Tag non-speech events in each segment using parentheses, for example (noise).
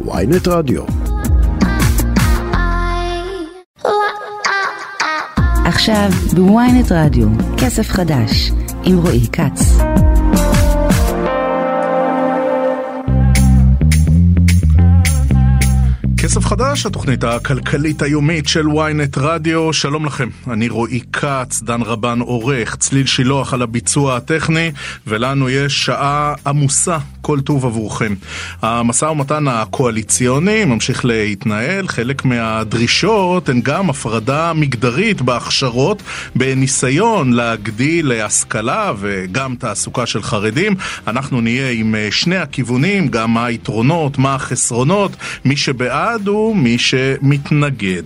ויינט רדיו. עכשיו בוויינט רדיו, כסף חדש, עם רועי כץ. כסף חדש, התוכנית הכלכלית היומית של ynet רדיו, שלום לכם, אני רועי כץ, דן רבן עורך, צליל שילוח על הביצוע הטכני, ולנו יש שעה עמוסה, כל טוב עבורכם. המשא ומתן הקואליציוני ממשיך להתנהל, חלק מהדרישות הן גם הפרדה מגדרית בהכשרות, בניסיון להגדיל השכלה וגם תעסוקה של חרדים. אנחנו נהיה עם שני הכיוונים, גם מה היתרונות, מה החסרונות, מי שבעד בעד ומי שמתנגד.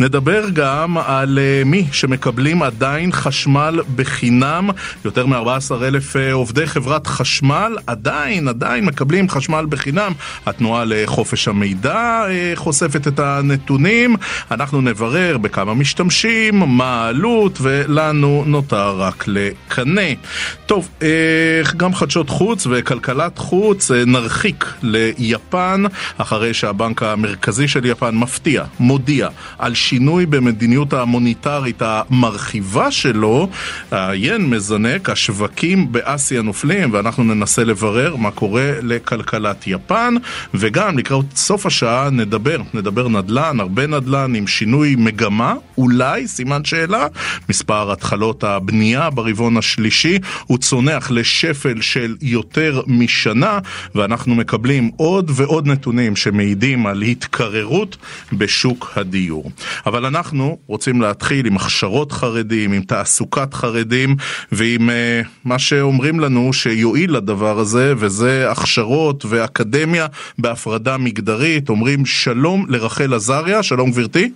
נדבר גם על אה, מי שמקבלים עדיין חשמל בחינם. יותר מ-14 אלף אה, עובדי חברת חשמל עדיין, עדיין מקבלים חשמל בחינם. התנועה לחופש המידע אה, חושפת את הנתונים. אנחנו נברר בכמה משתמשים, מה העלות, ולנו נותר רק לקנא. טוב, גם חדשות חוץ וכלכלת חוץ נרחיק ליפן, אחרי שהבנק המרכזי המרכזי של יפן מפתיע, מודיע על שינוי במדיניות המוניטרית המרחיבה שלו, היין מזנק, השווקים באסיה נופלים, ואנחנו ננסה לברר מה קורה לכלכלת יפן, וגם לקראת סוף השעה נדבר, נדבר נדל"ן, הרבה נדל"ן עם שינוי מגמה, אולי, סימן שאלה, מספר התחלות הבנייה ברבעון השלישי הוא צונח לשפל של יותר משנה, ואנחנו מקבלים עוד ועוד נתונים שמעידים על התקדמות. התקררות בשוק הדיור. אבל אנחנו רוצים להתחיל עם הכשרות חרדים, עם תעסוקת חרדים ועם uh, מה שאומרים לנו שיועיל לדבר הזה, וזה הכשרות ואקדמיה בהפרדה מגדרית. אומרים שלום לרחל עזריה, שלום גברתי.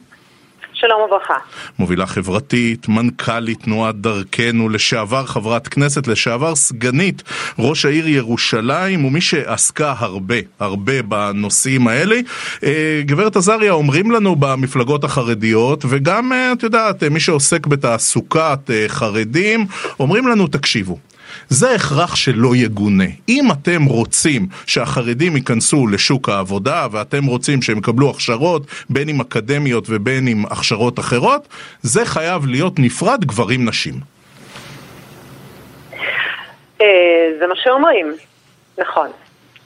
שלום וברכה. מובילה חברתית, מנכ"לית תנועת דרכנו, לשעבר חברת כנסת, לשעבר סגנית ראש העיר ירושלים, ומי שעסקה הרבה, הרבה בנושאים האלה. אה, גברת עזריה, אומרים לנו במפלגות החרדיות, וגם, אה, את יודעת, מי שעוסק בתעסוקת אה, חרדים, אומרים לנו, תקשיבו. זה הכרח שלא יגונה. אם אתם רוצים שהחרדים ייכנסו לשוק העבודה ואתם רוצים שהם יקבלו הכשרות, בין אם אקדמיות ובין אם הכשרות אחרות, זה חייב להיות נפרד גברים-נשים. אה, זה מה שאומרים, נכון.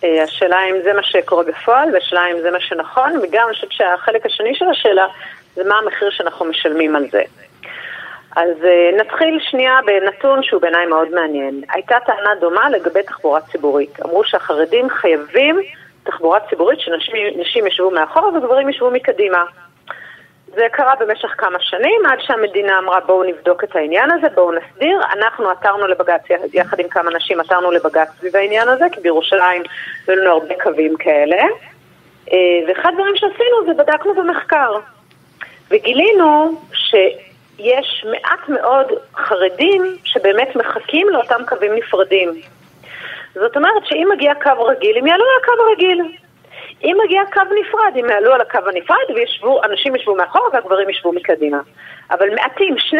אה, השאלה אם זה מה שקורה בפועל, והשאלה אם זה מה שנכון, וגם אני חושבת שהחלק השני של השאלה זה מה המחיר שאנחנו משלמים על זה. אז uh, נתחיל שנייה בנתון שהוא בעיניי מאוד מעניין. הייתה טענה דומה לגבי תחבורה ציבורית. אמרו שהחרדים חייבים תחבורה ציבורית שנשים ישבו מאחור וגברים ישבו מקדימה. זה קרה במשך כמה שנים, עד שהמדינה אמרה בואו נבדוק את העניין הזה, בואו נסדיר. אנחנו עתרנו לבג"ץ, יחד עם כמה נשים עתרנו לבג"ץ סביב העניין הזה, כי בירושלים היו לנו הרבה קווים כאלה. אה, ואחד הדברים שעשינו זה בדקנו במחקר. וגילינו ש... יש מעט מאוד חרדים שבאמת מחכים לאותם קווים נפרדים. זאת אומרת שאם מגיע קו רגיל, הם יעלו על הקו הרגיל. אם מגיע קו נפרד, הם יעלו על הקו הנפרד וישבו, אנשים ישבו מאחור והגברים ישבו מקדימה. אבל מעטים, 2%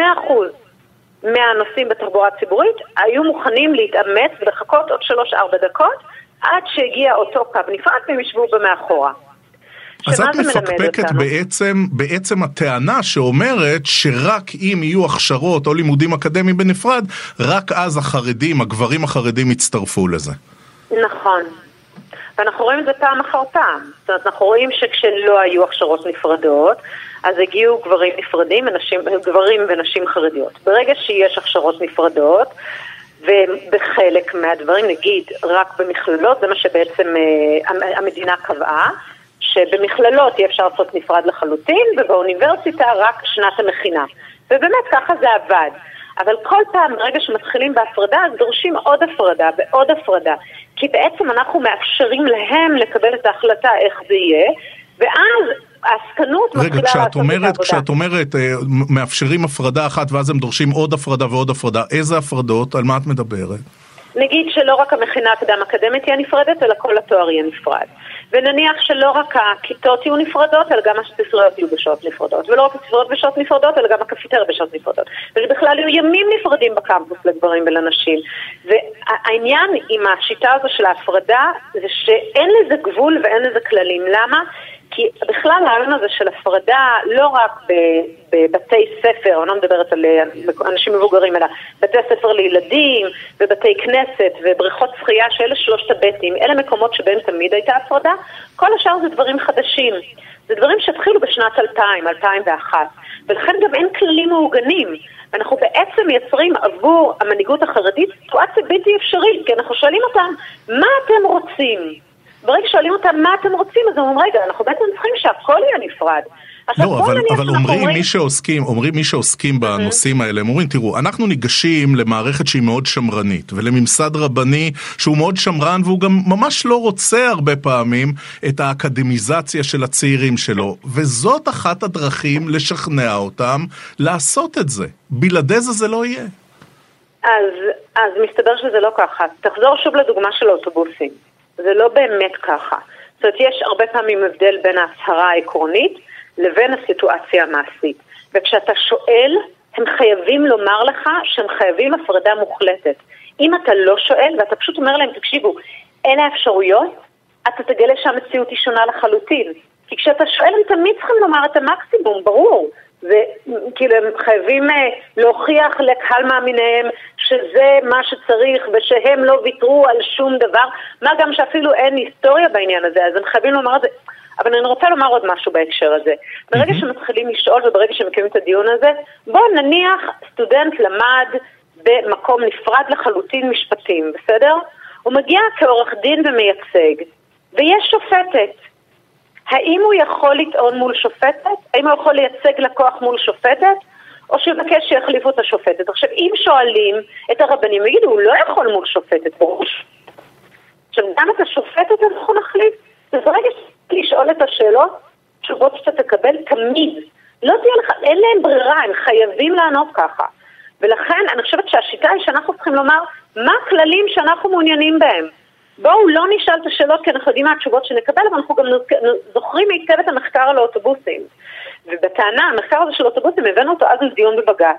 מהנוסעים בתחבורה הציבורית היו מוכנים להתאמץ ולחכות עוד 3-4 דקות עד שהגיע אותו קו נפרד והם ישבו במאחורה. אז את מפקפקת בעצם, בעצם הטענה שאומרת שרק אם יהיו הכשרות או לימודים אקדמיים בנפרד, רק אז החרדים, הגברים החרדים יצטרפו לזה. נכון. ואנחנו רואים את זה פעם אחר פעם. זאת אומרת, אנחנו רואים שכשלא היו הכשרות נפרדות, אז הגיעו גברים נפרדים, ונשים, גברים ונשים חרדיות. ברגע שיש הכשרות נפרדות, ובחלק מהדברים, נגיד רק במכללות, זה מה שבעצם אה, המדינה קבעה, שבמכללות יהיה אפשר לעשות נפרד לחלוטין, ובאוניברסיטה רק שנת המכינה. ובאמת ככה זה עבד. אבל כל פעם, ברגע שמתחילים בהפרדה, אז דורשים עוד הפרדה ועוד הפרדה. כי בעצם אנחנו מאפשרים להם לקבל את ההחלטה איך זה יהיה, ואז העסקנות מתחילה לעשות את העבודה. כשאת אומרת, אה, מאפשרים הפרדה אחת ואז הם דורשים עוד הפרדה ועוד הפרדה, איזה הפרדות? על מה את מדברת? נגיד שלא רק המכינה הקדם אקדמית תהיה נפרדת, אלא כל התואר יהיה נפרד. ונניח שלא רק הכיתות יהיו נפרדות, אלא גם הספריסויות יהיו בשעות נפרדות. ולא רק הספריסויות בשעות נפרדות, אלא גם הקפיטריה בשעות נפרדות. ושבכלל יהיו ימים נפרדים בקמפוס לגברים ולנשים. והעניין עם השיטה הזו של ההפרדה, זה שאין לזה גבול ואין לזה כללים. למה? כי בכלל הרעיון הזה של הפרדה לא רק בבתי ספר, אני לא מדברת על אה, אנשים מבוגרים, אלא בתי ספר לילדים ובתי כנסת ובריכות שחייה, שאלה שלושת הבטים, אלה מקומות שבהם תמיד הייתה הפרדה, כל השאר זה דברים חדשים. זה דברים שהתחילו בשנת 2000, 2001, ולכן גם אין כללים מעוגנים. אנחנו בעצם מייצרים עבור המנהיגות החרדית סיטואציה בלתי אפשרית, כי אנחנו שואלים אותם, מה אתם רוצים? ברגע ששואלים אותם מה אתם רוצים, אז הם אומרים, רגע, אנחנו בעצם צריכים שהכל יהיה נפרד. לא, אבל, אבל אומרים, אומרים... מי שעוסקים, אומרים מי שעוסקים בנושאים האלה, הם אומרים, תראו, אנחנו ניגשים למערכת שהיא מאוד שמרנית, ולממסד רבני שהוא מאוד שמרן, והוא גם ממש לא רוצה הרבה פעמים את האקדמיזציה של הצעירים שלו, וזאת אחת הדרכים לשכנע אותם לעשות את זה. בלעדי זה זה לא יהיה. אז, אז מסתבר שזה לא ככה. תחזור שוב לדוגמה של האוטובוסים. זה לא באמת ככה. זאת אומרת, יש הרבה פעמים הבדל בין ההצהרה העקרונית לבין הסיטואציה המעשית. וכשאתה שואל, הם חייבים לומר לך שהם חייבים הפרדה מוחלטת. אם אתה לא שואל ואתה פשוט אומר להם, תקשיבו, אלה האפשרויות, אתה תגלה שהמציאות היא שונה לחלוטין. כי כשאתה שואל הם תמיד צריכים לומר את המקסימום, ברור. וכאילו הם חייבים אה, להוכיח לקהל מאמיניהם שזה מה שצריך ושהם לא ויתרו על שום דבר, מה גם שאפילו אין היסטוריה בעניין הזה, אז הם חייבים לומר את זה. אבל אני רוצה לומר עוד משהו בהקשר הזה. ברגע. שמתחילים לשאול וברגע שמקיימים את הדיון הזה, בואו נניח סטודנט למד במקום נפרד לחלוטין משפטים, בסדר? הוא מגיע כעורך דין ומייצג, ויש שופטת. האם הוא יכול לטעון מול שופטת? האם הוא יכול לייצג לקוח מול שופטת? או שיבקש שיחליפו את השופטת. עכשיו, אם שואלים את הרבנים, יגידו, הוא לא יכול מול שופטת, ברור. עכשיו, גם את השופטת אנחנו נחליף. וברגע לשאול את השאלות, תשובות שאתה תקבל תמיד. לא תהיה לך, אין להם ברירה, הם חייבים לענות ככה. ולכן אני חושבת שהשיטה היא שאנחנו צריכים לומר מה הכללים שאנחנו מעוניינים בהם. בואו לא נשאל את השאלות כי אנחנו יודעים מה התשובות שנקבל, אבל אנחנו גם זוכרים היטב את המחקר על האוטובוסים. ובטענה, המחקר הזה של אוטובוסים, הבאנו אותו אז לדיון בבג"ץ.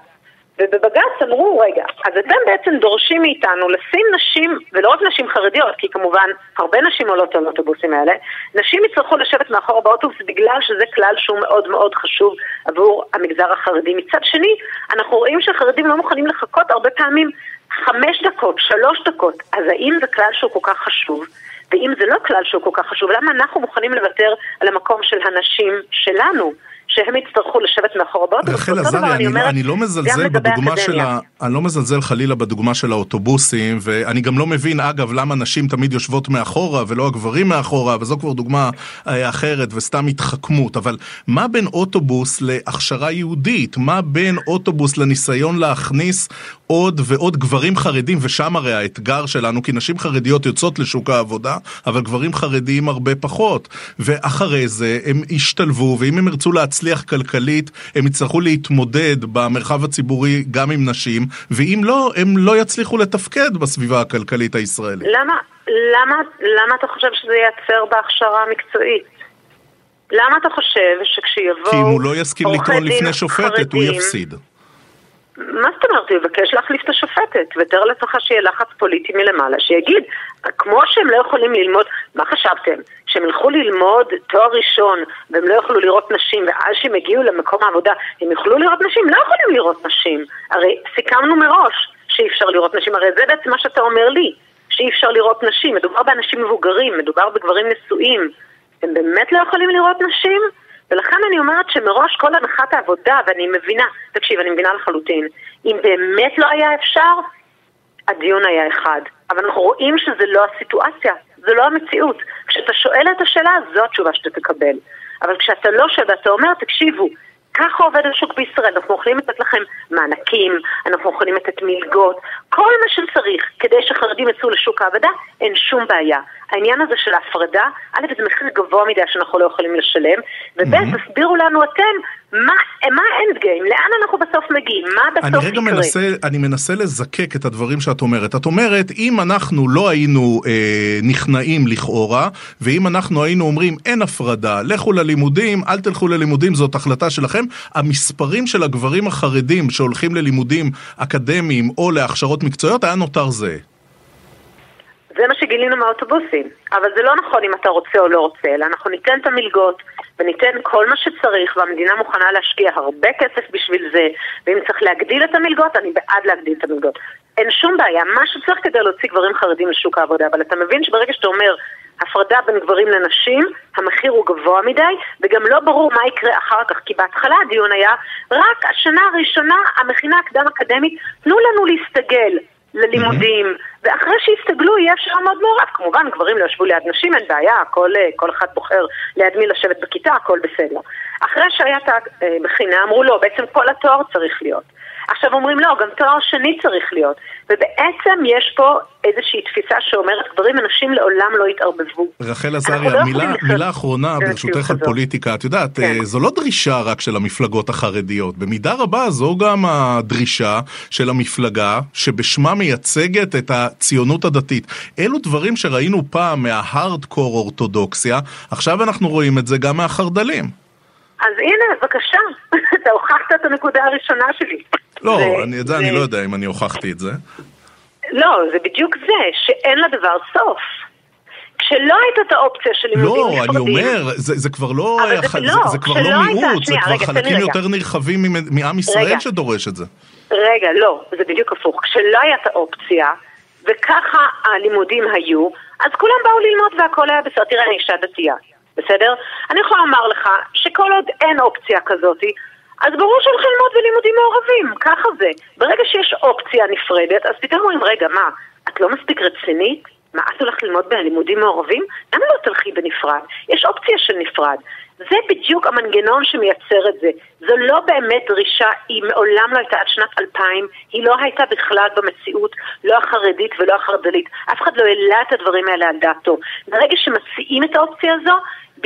ובבג"ץ אמרו, רגע, אז אתם בעצם דורשים מאיתנו לשים נשים, ולא רק נשים חרדיות, כי כמובן הרבה נשים עולות על האוטובוסים האלה, נשים יצטרכו לשבת מאחור באוטובוס בגלל שזה כלל שהוא מאוד מאוד חשוב עבור המגזר החרדי. מצד שני, אנחנו רואים שהחרדים לא מוכנים לחכות הרבה פעמים חמש דקות, שלוש דקות, אז האם זה כלל שהוא כל כך חשוב? ואם זה לא כלל שהוא כל כך חשוב, למה אנחנו מוכנים לוותר על המקום של הנשים שלנו? שהם יצטרכו לשבת מאחור באוטובוס. רחל עזריה, אני, אני, אני לא מזלזל בדוגמה של ה... אני לא מזלזל חלילה בדוגמה של האוטובוסים, ואני גם לא מבין, אגב, למה נשים תמיד יושבות מאחורה ולא הגברים מאחורה, וזו כבר דוגמה אה, אחרת וסתם התחכמות, אבל מה בין אוטובוס להכשרה יהודית? מה בין אוטובוס לניסיון להכניס עוד ועוד גברים חרדים, ושם הרי האתגר שלנו, כי נשים חרדיות יוצאות לשוק העבודה, אבל גברים חרדיים הרבה פחות. ואחרי זה הם ישתלבו, ואם הם ירצו להצליח כלכלית, הם יצטרכו להתמודד במרחב הציבורי גם עם נשים, ואם לא, הם לא יצליחו לתפקד בסביבה הכלכלית הישראלית. למה, למה, למה אתה חושב שזה ייעצר בהכשרה המקצועית? למה אתה חושב שכשיבואו כי אם הוא לא יסכים לטעון לפני שופטת, חרדים, הוא יפסיד. מה זאת אומרת? הוא יבקש להחליף את השופטת, ותאר לעצמך שיהיה לחץ פוליטי מלמעלה, שיגיד, כמו שהם לא יכולים ללמוד, מה חשבתם? שהם ילכו ללמוד תואר ראשון, והם לא יוכלו לראות נשים, ואז שהם יגיעו למקום העבודה, הם יוכלו לראות נשים? לא יכולים לראות נשים. הרי סיכמנו מראש שאי אפשר לראות נשים, הרי זה בעצם מה שאתה אומר לי, שאי אפשר לראות נשים. מדובר באנשים מבוגרים, מדובר בגברים נשואים. הם באמת לא יכולים לראות נשים? ולכן אני אומרת שמראש כל הנחת העבודה, ואני מבינה, תקשיב, אני מבינה לחלוטין, אם באמת לא היה אפשר, הדיון היה אחד. אבל אנחנו רואים שזה לא הסיטואציה, זה לא המציאות. כשאתה שואל את השאלה, זו התשובה שאתה תקבל. אבל כשאתה לא שואל ואתה אומר, תקשיבו, ככה עובד השוק בישראל, אנחנו יכולים לתת לכם מענקים, אנחנו יכולים לתת מלגות, כל מה שצריך כדי שחרדים יצאו לשוק העבודה, אין שום בעיה. העניין הזה של ההפרדה, א', זה מחיר גבוה מדי שאנחנו לא יכולים לשלם, וב', mm-hmm. תסבירו לנו אתם מה, מה האנד גיים, לאן אנחנו בסוף מגיעים, מה בסוף יקרה. אני רגע מנסה, אני מנסה לזקק את הדברים שאת אומרת. את אומרת, אם אנחנו לא היינו אה, נכנעים לכאורה, ואם אנחנו היינו אומרים אין הפרדה, לכו ללימודים, אל תלכו ללימודים, זאת החלטה שלכם, המספרים של הגברים החרדים שהולכים ללימודים אקדמיים או להכשרות מקצועיות היה נותר זהה. זה מה שגילינו מהאוטובוסים. אבל זה לא נכון אם אתה רוצה או לא רוצה, אלא אנחנו ניתן את המלגות וניתן כל מה שצריך, והמדינה מוכנה להשקיע הרבה כסף בשביל זה, ואם צריך להגדיל את המלגות, אני בעד להגדיל את המלגות. אין שום בעיה, מה שצריך כדי להוציא גברים חרדים לשוק העבודה, אבל אתה מבין שברגע שאתה אומר הפרדה בין גברים לנשים, המחיר הוא גבוה מדי, וגם לא ברור מה יקרה אחר כך, כי בהתחלה הדיון היה, רק השנה הראשונה, המכינה הקדם אקדמית, תנו לנו להסתגל. ללימודים. ואחרי שיסתגלו יהיה אפשר לעמוד מעורב. כמובן, גברים לא ישבו ליד נשים, אין בעיה, כל, אה, כל אחד בוחר ליד מי לשבת בכיתה, הכל בסדר. אחרי שהיה את המכינה, אמרו לא, בעצם כל התואר צריך להיות. עכשיו אומרים לא, גם תואר שני צריך להיות. ובעצם יש פה איזושהי תפיסה שאומרת גברים ונשים לעולם לא יתערבבו. רחל עזריה, לא מילה, מילה אחרונה ברשותך על פוליטיקה. את יודעת, כן. אה, זו לא דרישה רק של המפלגות החרדיות. במידה רבה זו גם הדרישה של המפלגה שבשמה מייצגת את הציונות הדתית. אלו דברים שראינו פעם מההארדקור אורתודוקסיה, עכשיו אנחנו רואים את זה גם מהחרד"לים. אז הנה, בבקשה, (laughs) אתה הוכחת את הנקודה הראשונה שלי. לא, ו- אני, זה ו- אני לא יודע אם אני הוכחתי את זה. לא, זה בדיוק זה, שאין לדבר סוף. כשלא הייתה את האופציה של לימודים לא, נפרדים... לא, אני אומר, זה, זה כבר לא, זה, זה, לא, זה כבר לא מיעוט, זה כבר רגע, חלקים יותר נרחבים מעם ישראל רגע. שדורש את זה. רגע, לא, זה בדיוק הפוך. כשלא הייתה האופציה, וככה הלימודים היו, אז כולם באו ללמוד והכל היה בסדר. תראה, אני אישה דתייה, בסדר? אני יכולה לומר לך שכל עוד אין אופציה כזאתי, אז ברור שהולכים ללמוד בלימודים מעורבים, ככה זה. ברגע שיש אופציה נפרדת, אז פתאום אומרים, רגע, מה, את לא מספיק רצינית? מה, את הולכת ללמוד בלימודים מעורבים? למה לא תלכי בנפרד? יש אופציה של נפרד. זה בדיוק המנגנון שמייצר את זה. זו לא באמת דרישה, היא מעולם לא הייתה עד שנת 2000, היא לא הייתה בכלל במציאות, לא החרדית ולא החרד"לית. אף אחד לא העלה את הדברים האלה על דעתו. ברגע שמציעים את האופציה הזו,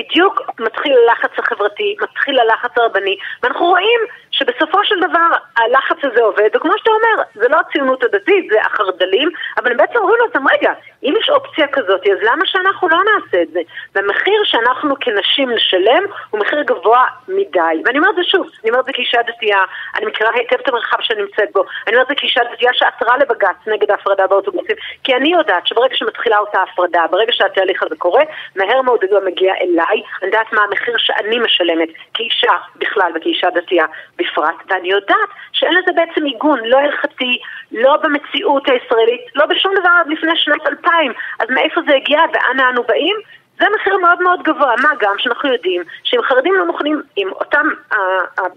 בדיוק מתחיל הלחץ החברתי, מתחיל הלחץ הרבני, ואנחנו רואים שבסופו של דבר הלחץ הזה עובד, וכמו שאתה אומר, זה לא הציונות הדתית, זה החרד"לים, אבל הם בעצם אומרים לעצמם, רגע, אם יש אופציה כזאת, אז למה שאנחנו לא נעשה את זה? והמחיר שאנחנו כנשים נשלם הוא מחיר גבוה מדי. ואני אומרת זה שוב, אני אומרת זה כאישה דתייה, אני מכירה היטב את המרחב שאני נמצאת בו, אני אומרת זה כאישה דתייה שעתרה לבג"ץ נגד ההפרדה באוטובוסים, כי אני יודעת שברגע שמתחילה אותה הפרדה, ברגע שהתהליך הזה קורה, מהר מאוד זה מגיע אליי, אני יודעת מה המחיר שאני משלמת כאישה בכלל וכאישה דתייה בפרט, ואני יודעת שאין לזה בעצם עיגון, לא הלכתי, לא במציאות הישראלית, לא בשום דבר עד לפני שנת 2000. אז מאיפה זה הגיע ואנה אנו באים? זה מחיר מאוד מאוד גבוה, מה גם שאנחנו יודעים שאם חרדים לא מוכנים, אם אותם,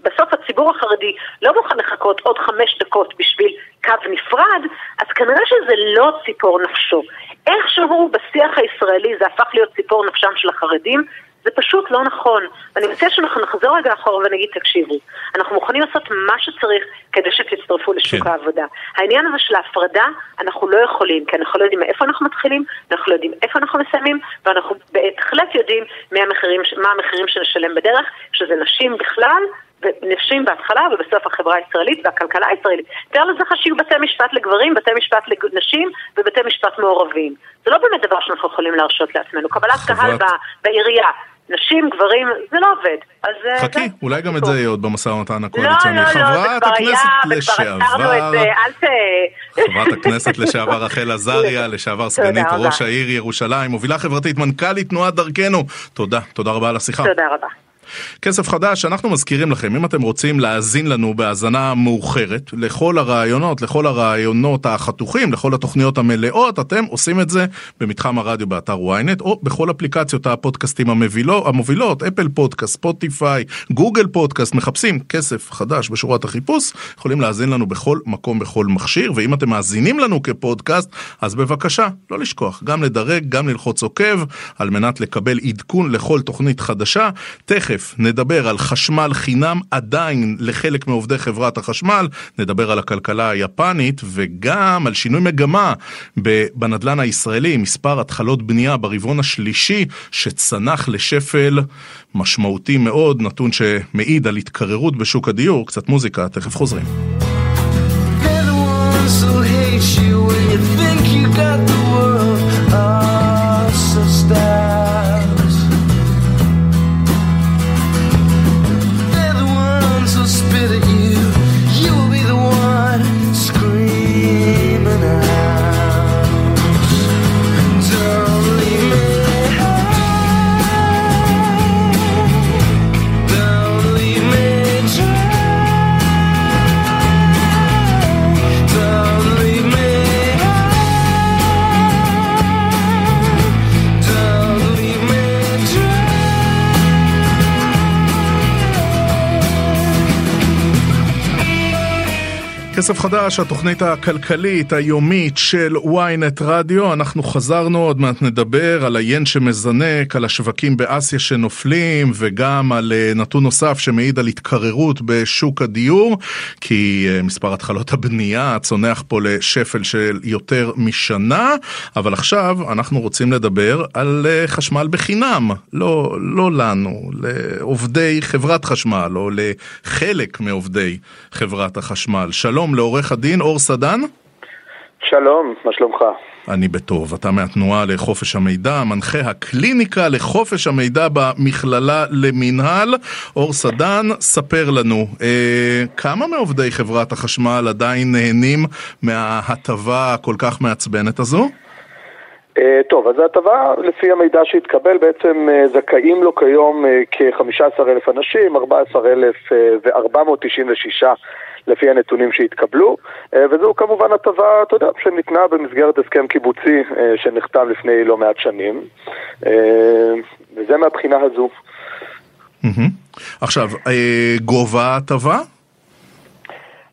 בסוף הציבור החרדי לא מוכן לחכות עוד חמש דקות בשביל קו נפרד, אז כנראה שזה לא ציפור נפשו. איכשהו בשיח הישראלי זה הפך להיות ציפור נפשם של החרדים, זה פשוט לא נכון. אני מציעה שאנחנו נחזור רגע אחורה ונגיד, תקשיבו, אנחנו מוכנים לעשות מה שצריך כדי שתצטרפו לשוק כן. העבודה. העניין הזה של ההפרדה, אנחנו לא יכולים, כי אנחנו לא יודעים מאיפה אנחנו מתחילים, אנחנו לא יודעים איפה אנחנו מסיימים, ואנחנו בהחלט יודעים מה המחירים, מה המחירים שנשלם בדרך, שזה נשים בכלל, ונשים בהתחלה ובסוף החברה הישראלית והכלכלה הישראלית. תאר לזה שיהיו בתי משפט לגברים, בתי משפט לנשים ובתי משפט מעורבים. זה לא באמת דבר שאנחנו יכולים להרשות לעצמנו. קבלת קהל בעירייה, נשים, גברים, זה לא עובד. אז אה, חכי, זה... אולי גם את זה יהיה עוד במשא ומתן הקואליציוני. לא, לא, לא, חברת הכנסת לשעבר, חברת הכנסת לשעבר רחל עזריה, (laughs) לשעבר סגנית ראש העיר ירושלים, מובילה חברתית, מנכ"לית תנועת דרכנו. תודה, תודה רבה על השיחה. תודה רבה. כסף חדש, אנחנו מזכירים לכם, אם אתם רוצים להאזין לנו בהאזנה מאוחרת, לכל הרעיונות, לכל הרעיונות החתוכים, לכל התוכניות המלאות, אתם עושים את זה במתחם הרדיו באתר ynet, או בכל אפליקציות הפודקאסטים המובילות, אפל פודקאסט, ספוטיפיי, גוגל פודקאסט, מחפשים כסף חדש בשורת החיפוש, יכולים להאזין לנו בכל מקום, בכל מכשיר, ואם אתם מאזינים לנו כפודקאסט, אז בבקשה, לא לשכוח, גם לדרג, גם ללחוץ עוקב, על מנת לקבל עדכון לכל תוכנית חדשה. תכף נדבר על חשמל חינם עדיין לחלק מעובדי חברת החשמל, נדבר על הכלכלה היפנית וגם על שינוי מגמה בנדלן הישראלי, מספר התחלות בנייה ברבעון השלישי שצנח לשפל משמעותי מאוד, נתון שמעיד על התקררות בשוק הדיור. קצת מוזיקה, תכף חוזרים. You when you think you got the world. city כסף חדש, התוכנית הכלכלית היומית של ynet רדיו. אנחנו חזרנו, עוד מעט נדבר על היין שמזנק, על השווקים באסיה שנופלים, וגם על אה, נתון נוסף שמעיד על התקררות בשוק הדיור, כי אה, מספר התחלות הבנייה צונח פה לשפל של יותר משנה, אבל עכשיו אנחנו רוצים לדבר על אה, חשמל בחינם, לא, לא לנו, לעובדי חברת חשמל, או לחלק מעובדי חברת החשמל. שלום. שלום לעורך הדין אור סדן. שלום, מה שלומך? אני בטוב, אתה מהתנועה לחופש המידע, מנחה הקליניקה לחופש המידע במכללה למינהל. אור סדן, ספר לנו, אה, כמה מעובדי חברת החשמל עדיין נהנים מההטבה הכל כך מעצבנת הזו? Uh, טוב, אז ההטבה, לפי המידע שהתקבל, בעצם uh, זכאים לו כיום uh, כ-15,000 אנשים, 14,496 לפי הנתונים שהתקבלו, uh, וזו כמובן הטבה, אתה יודע, שניתנה במסגרת הסכם קיבוצי uh, שנחתם לפני לא מעט שנים, uh, וזה מהבחינה הזו. עכשיו, גובה ההטבה?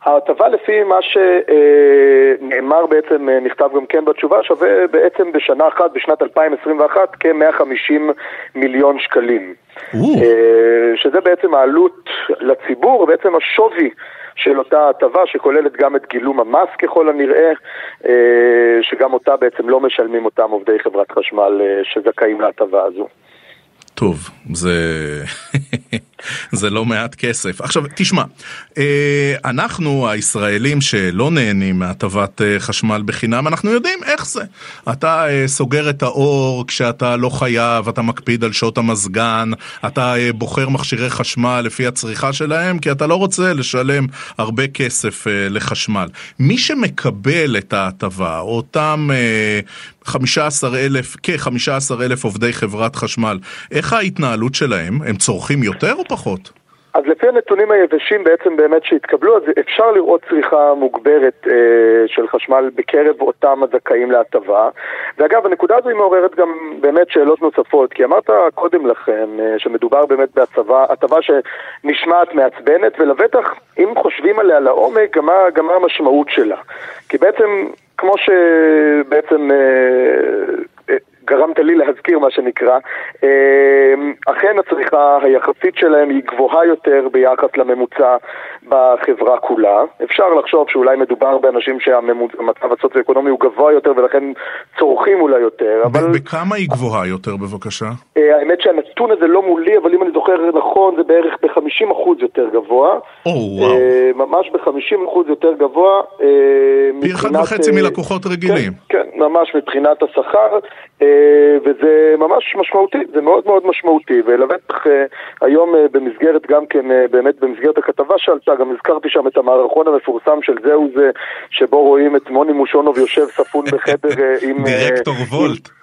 ההטבה לפי מה שנאמר בעצם, נכתב גם כן בתשובה, שווה בעצם בשנה אחת, בשנת 2021, כ-150 מיליון שקלים. שזה בעצם העלות לציבור, בעצם השווי של אותה הטבה שכוללת גם את גילום המס ככל הנראה, שגם אותה בעצם לא משלמים אותם עובדי חברת חשמל שזכאים להטבה הזו. טוב, זה... (laughs) זה לא מעט כסף. עכשיו, תשמע, אנחנו הישראלים שלא נהנים מהטבת חשמל בחינם, אנחנו יודעים איך זה. אתה סוגר את האור כשאתה לא חייב, אתה מקפיד על שעות המזגן, אתה בוחר מכשירי חשמל לפי הצריכה שלהם, כי אתה לא רוצה לשלם הרבה כסף לחשמל. מי שמקבל את ההטבה, אותם 15,000, כ-15 אלף עובדי חברת חשמל, איך ההתנהלות שלהם? הם צורכים יותר או פחות? אז לפי הנתונים היבשים בעצם באמת שהתקבלו, אז אפשר לראות צריכה מוגברת אה, של חשמל בקרב אותם הזכאים להטבה. ואגב, הנקודה הזו היא מעוררת גם באמת שאלות נוספות, כי אמרת קודם לכן אה, שמדובר באמת בהטבה שנשמעת מעצבנת, ולבטח, אם חושבים עליה לעומק, גם מה, גם מה המשמעות שלה. כי בעצם, כמו שבעצם... אה, גרמת לי להזכיר מה שנקרא, אכן הצריכה היחסית שלהם היא גבוהה יותר ביחס לממוצע בחברה כולה. אפשר לחשוב שאולי מדובר באנשים שהמצב הסוציו-אקונומי הוא גבוה יותר ולכן צורכים אולי יותר, אבל... בכמה היא גבוהה יותר בבקשה? האמת שהנתון הזה לא מולי, אבל אם אני זוכר נכון זה בערך ב-50% יותר גבוה. או, וואו. ממש ב-50% יותר גבוה. פי אחד וחצי מלקוחות רגילים. כן, כן, ממש מבחינת השכר. וזה ממש משמעותי, זה מאוד מאוד משמעותי, ולבטח היום במסגרת גם כן, באמת במסגרת הכתבה שעלתה, גם הזכרתי שם את המערכון המפורסם של זהו זה, שבו רואים את מוני מושונוב יושב ספון בחדר עם... דירקטור וולט.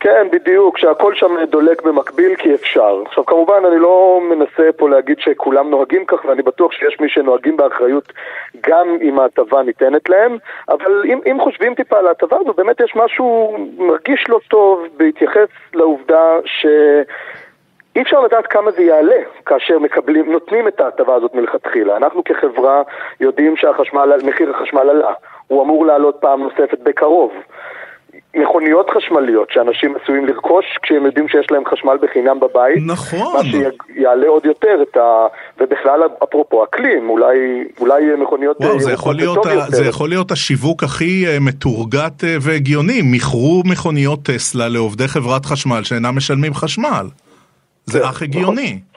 כן, בדיוק, שהכל שם דולק במקביל כי אפשר. עכשיו כמובן אני לא מנסה פה להגיד שכולם נוהגים כך ואני בטוח שיש מי שנוהגים באחריות גם אם ההטבה ניתנת להם, אבל אם, אם חושבים טיפה על ההטבה הזו, באמת יש משהו מרגיש לא טוב בהתייחס לעובדה ש... אי אפשר לדעת כמה זה יעלה כאשר מקבלים, נותנים את ההטבה הזאת מלכתחילה. אנחנו כחברה יודעים שמחיר החשמל עלה, הוא אמור לעלות פעם נוספת בקרוב. מכוניות חשמליות שאנשים עשויים לרכוש כשהם יודעים שיש להם חשמל בחינם בבית. נכון. מה שיעלה עוד יותר את ה... ובכלל, אפרופו אקלים, אולי, אולי מכוניות... וואו, זה יכול, להיות ה... זה יכול להיות השיווק הכי אה, מתורגת אה, והגיוני. מכרו מכוניות טסלה לעובדי חברת חשמל שאינם משלמים חשמל. זה אך הגיוני. אה,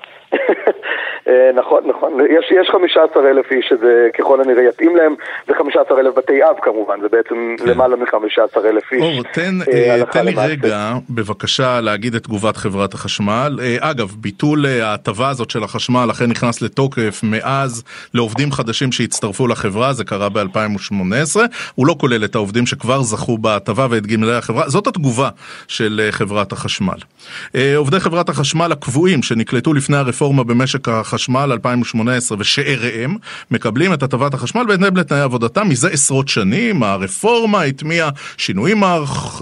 נכון, נכון. יש, יש 15 אלף איש שזה ככל הנראה יתאים להם, ו-15 אלף בתי אב כמובן, זה בעצם כן. למעלה מ-15 אלף איש. אור, תן, אה, אה תן לי רגע, בבקשה, להגיד את תגובת חברת החשמל. אה, אגב, ביטול אה, ההטבה הזאת של החשמל אכן נכנס לתוקף מאז לעובדים חדשים שהצטרפו לחברה, זה קרה ב-2018. הוא לא כולל את העובדים שכבר זכו בהטבה ואת גמלי החברה. זאת התגובה של אה, חברת החשמל. אה, עובדי חברת החשמל הקבועים שנקלטו לפני הרפורמה במשק החשמל החשמל 2018 ושאיריהם מקבלים את הטבת החשמל בהתאם לתנאי עבודתם מזה עשרות שנים. הרפורמה הטמיעה שינויים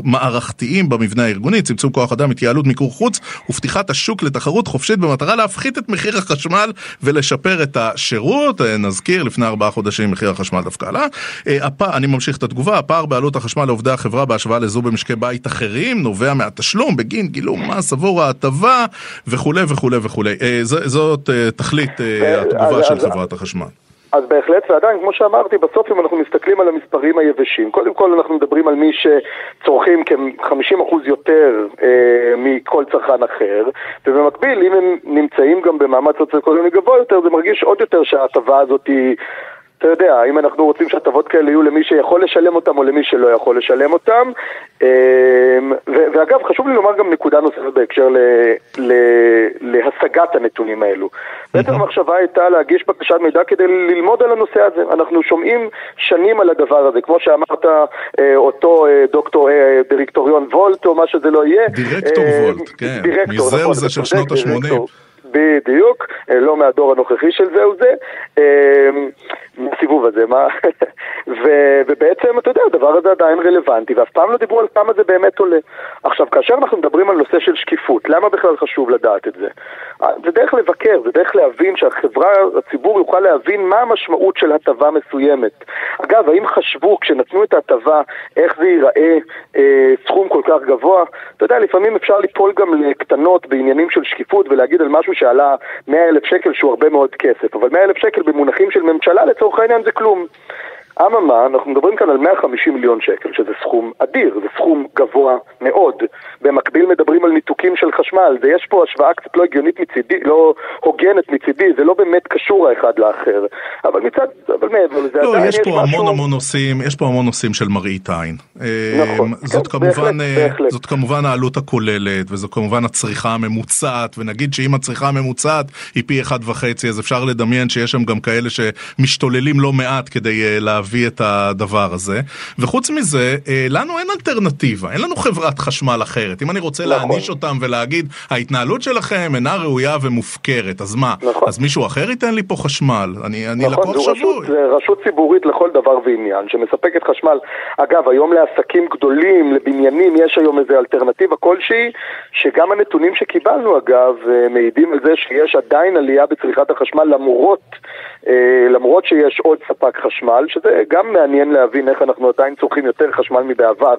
מערכתיים במבנה הארגוני, צמצום כוח אדם, התייעלות מיקור חוץ ופתיחת השוק לתחרות חופשית במטרה להפחית את מחיר החשמל ולשפר את השירות. נזכיר, לפני ארבעה חודשים מחיר החשמל דווקא עלה. אה, אני ממשיך את התגובה, הפער בעלות החשמל לעובדי החברה בהשוואה לזו במשקי בית אחרים נובע מהתשלום בגין גילום מס עבור ההטבה וכולי וכולי וכולי. אה, זאת אה, תכלית אה, התגובה של חברת החשמל. אז בהחלט, ועדיין, כמו שאמרתי, בסוף אם אנחנו מסתכלים על המספרים היבשים, קודם כל אנחנו מדברים על מי שצורכים כ-50% יותר אה, מכל צרכן אחר, ובמקביל, אם הם נמצאים גם במעמד סוציו-אקונומי גבוה יותר, זה מרגיש עוד יותר שההטבה הזאת היא... אתה יודע, האם אנחנו רוצים שהטבות כאלה יהיו למי שיכול לשלם אותם או למי שלא יכול לשלם אותם. אמ, ואגב, חשוב לי לומר גם נקודה נוספת בהקשר להשגת הנתונים האלו. בעצם המחשבה הייתה להגיש בקשת מידע כדי ללמוד על הנושא הזה. אנחנו שומעים שנים על הדבר הזה, כמו שאמרת, אה, אותו אה, דוקטור אה, דירקטוריון וולט או מה שזה לא יהיה. דירקטור וולט, כן. דירקטור, מזהו נכון, זה של שנות ה-80. בדיוק, לא מהדור הנוכחי של זה. אמ, מהסיבוב הזה, מה? (laughs) ו, ובעצם, אתה יודע, הדבר הזה עדיין רלוונטי, ואף פעם לא דיברו על כמה זה באמת עולה. עכשיו, כאשר אנחנו מדברים על נושא של שקיפות, למה בכלל חשוב לדעת את זה? אה, זה דרך לבקר, זה דרך להבין שהחברה, הציבור יוכל להבין מה המשמעות של הטבה מסוימת. אגב, האם חשבו כשנתנו את ההטבה, איך זה ייראה אה, סכום כל כך גבוה? אתה יודע, לפעמים אפשר ליפול גם לקטנות בעניינים של שקיפות ולהגיד על משהו שעלה 100 אלף שקל שהוא הרבה מאוד כסף, אבל 100 אלף שקל במונחים של ממשלה לצורך העניין זה כלום. אממה, אנחנו מדברים כאן על 150 מיליון שקל, שזה סכום אדיר, זה סכום גבוה מאוד. במקביל מדברים על ניתוקים של חשמל, ויש פה השוואה קצת לא הגיונית מצידי, לא הוגנת מצידי, זה לא באמת קשור האחד לאחר. אבל מצד, אבל מעבר לזה לא, יש, יש פה משהו... המון המון נושאים, יש פה המון נושאים של מראית עין. נכון. אה, זאת, כן, כמובן, בהחלט, אה, בהחלט. זאת כמובן העלות הכוללת, וזו כמובן הצריכה הממוצעת, ונגיד שאם הצריכה הממוצעת היא פי אחד וחצי, אז אפשר לדמיין שיש שם גם כאלה שמשתוללים לא מעט כדי אה, להביא. להביא את הדבר הזה. וחוץ מזה, אה, לנו אין אלטרנטיבה, אין לנו חברת חשמל אחרת. אם אני רוצה נכון. להעניש אותם ולהגיד, ההתנהלות שלכם אינה ראויה ומופקרת, אז מה? נכון. אז מישהו אחר ייתן לי פה חשמל? אני, אני נכון, לקוח שבוי. זה רשות ציבורית לכל דבר ועניין, שמספקת חשמל. אגב, היום לעסקים גדולים, לבניינים, יש היום איזו אלטרנטיבה כלשהי, שגם הנתונים שקיבלנו, אגב, אה, מעידים על זה שיש עדיין עלייה בצריכת החשמל למרות, אה, למרות שיש עוד ספק חשמל, שזה גם מעניין להבין איך אנחנו עדיין צורכים יותר חשמל מבעבר,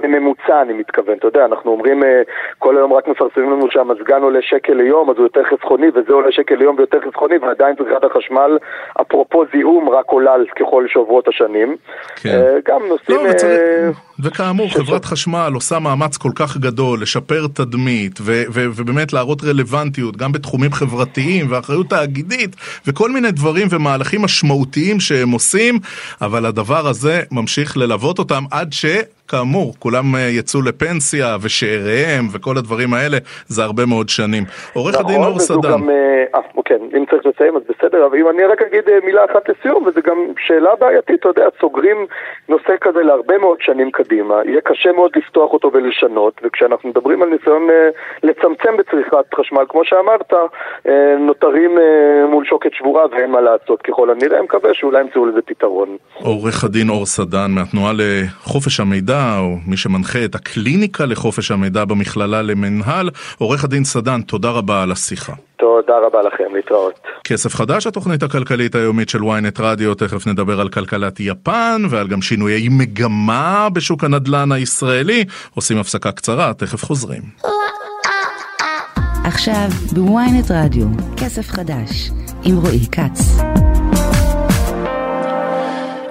בממוצע אני מתכוון, אתה יודע, אנחנו אומרים, אה, כל היום רק מפרסמים לנו שהמזגן עולה שקל ליום, אז הוא יותר חסכוני, וזה עולה שקל ליום ויותר חסכוני, ועדיין צריכת החשמל, אפרופו זיהום, רק עולה ככל שעוברות השנים. כן. אה, גם נושאים... לא, וצריך... אה, וכאמור, חברת חשמל עושה מאמץ כל כך גדול לשפר תדמית ו- ו- ובאמת להראות רלוונטיות גם בתחומים חברתיים ואחריות תאגידית וכל מיני דברים ומהלכים משמעותיים שהם עושים, אבל הדבר הזה ממשיך ללוות אותם עד ש... כאמור, כולם אה, יצאו לפנסיה ושאיריהם וכל הדברים האלה, זה הרבה מאוד שנים. עורך נכון, הדין אור סדן. גם, אה, כן, אם צריך לסיים אז בסדר, אבל אם אני רק אגיד אה, מילה אחת לסיום, וזו גם שאלה בעייתית, אתה יודע, סוגרים נושא כזה להרבה מאוד שנים קדימה, יהיה קשה מאוד לפתוח אותו ולשנות, וכשאנחנו מדברים על ניסיון אה, לצמצם בצריכת חשמל, כמו שאמרת, אה, נותרים אה, מול שוקת שבורה ואין מה לעשות ככל הנראה, מקווה שאולי ימצאו לזה פתרון. עורך הדין אור סדן מהתנועה לחופש המידע או מי שמנחה את הקליניקה לחופש המידע במכללה למנהל. עורך הדין סדן, תודה רבה על השיחה. תודה. תודה רבה לכם, להתראות. כסף חדש, התוכנית הכלכלית היומית של ynet רדיו, תכף נדבר על כלכלת יפן ועל גם שינויי מגמה בשוק הנדל"ן הישראלי. עושים הפסקה קצרה, תכף חוזרים. עכשיו בוויינט רדיו, כסף חדש, עם רועי כץ.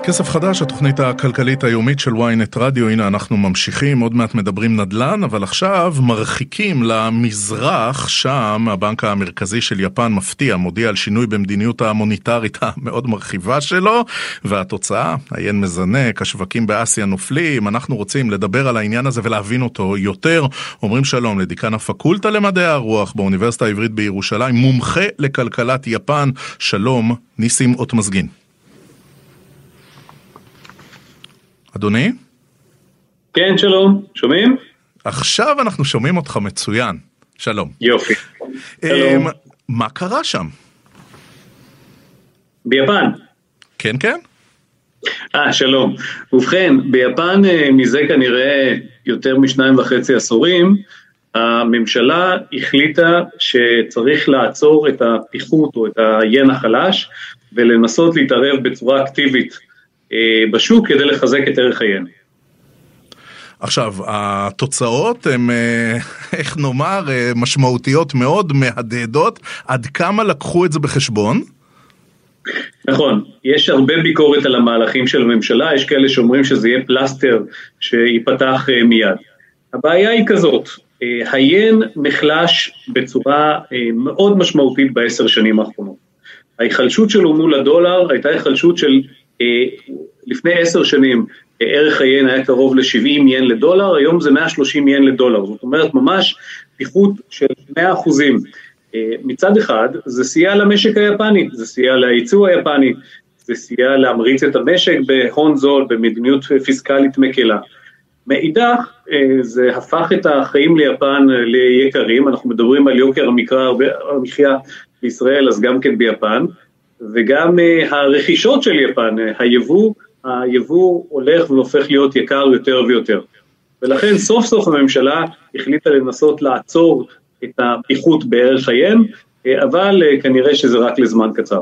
כסף חדש, התוכנית הכלכלית היומית של ynet רדיו, הנה אנחנו ממשיכים, עוד מעט מדברים נדל"ן, אבל עכשיו מרחיקים למזרח, שם הבנק המרכזי של יפן מפתיע, מודיע על שינוי במדיניות המוניטרית המאוד מרחיבה שלו, והתוצאה, היין מזנק, השווקים באסיה נופלים, אנחנו רוצים לדבר על העניין הזה ולהבין אותו יותר. אומרים שלום לדיקן הפקולטה למדעי הרוח באוניברסיטה העברית בירושלים, מומחה לכלכלת יפן, שלום, ניסים אוטמזגין. אדוני? כן, שלום, שומעים? עכשיו אנחנו שומעים אותך מצוין. שלום. יופי. אמ, שלום. מה קרה שם? ביפן. כן, כן? אה, שלום. ובכן, ביפן אה, מזה כנראה יותר משניים וחצי עשורים, הממשלה החליטה שצריך לעצור את הפיחות או את היין החלש ולנסות להתערב בצורה אקטיבית אה, בשוק כדי לחזק את ערך היין. עכשיו, התוצאות הן, אה, (laughs) איך נאמר, אה, משמעותיות מאוד, מהדהדות. עד כמה לקחו את זה בחשבון? נכון, יש הרבה ביקורת על המהלכים של הממשלה, יש כאלה שאומרים שזה יהיה פלסטר שייפתח אה, מיד. הבעיה היא כזאת, אה, היין נחלש בצורה אה, מאוד משמעותית בעשר שנים האחרונות. ההיחלשות שלו מול הדולר הייתה היחלשות של אה, לפני עשר שנים אה, ערך היין היה קרוב ל-70 ין לדולר, היום זה 130 ין לדולר, זאת אומרת ממש פיחות של 100 אחוזים. אה, מצד אחד זה סייע למשק היפני, זה סייע לייצוא היפני, זה סייע להמריץ את המשק בהון זול, במדיניות פיסקלית מקלה. מאידך, אה, זה הפך את החיים ליפן אה, ליקרים, אנחנו מדברים על יוקר המקרא, המחיה בישראל, אז גם כן ביפן, וגם אה, הרכישות של יפן, אה, היבוא, היבוא הולך והופך להיות יקר יותר ויותר. ולכן סוף סוף הממשלה החליטה לנסות לעצור את הפיחות בערך היין, אה, אבל אה, כנראה שזה רק לזמן קצר.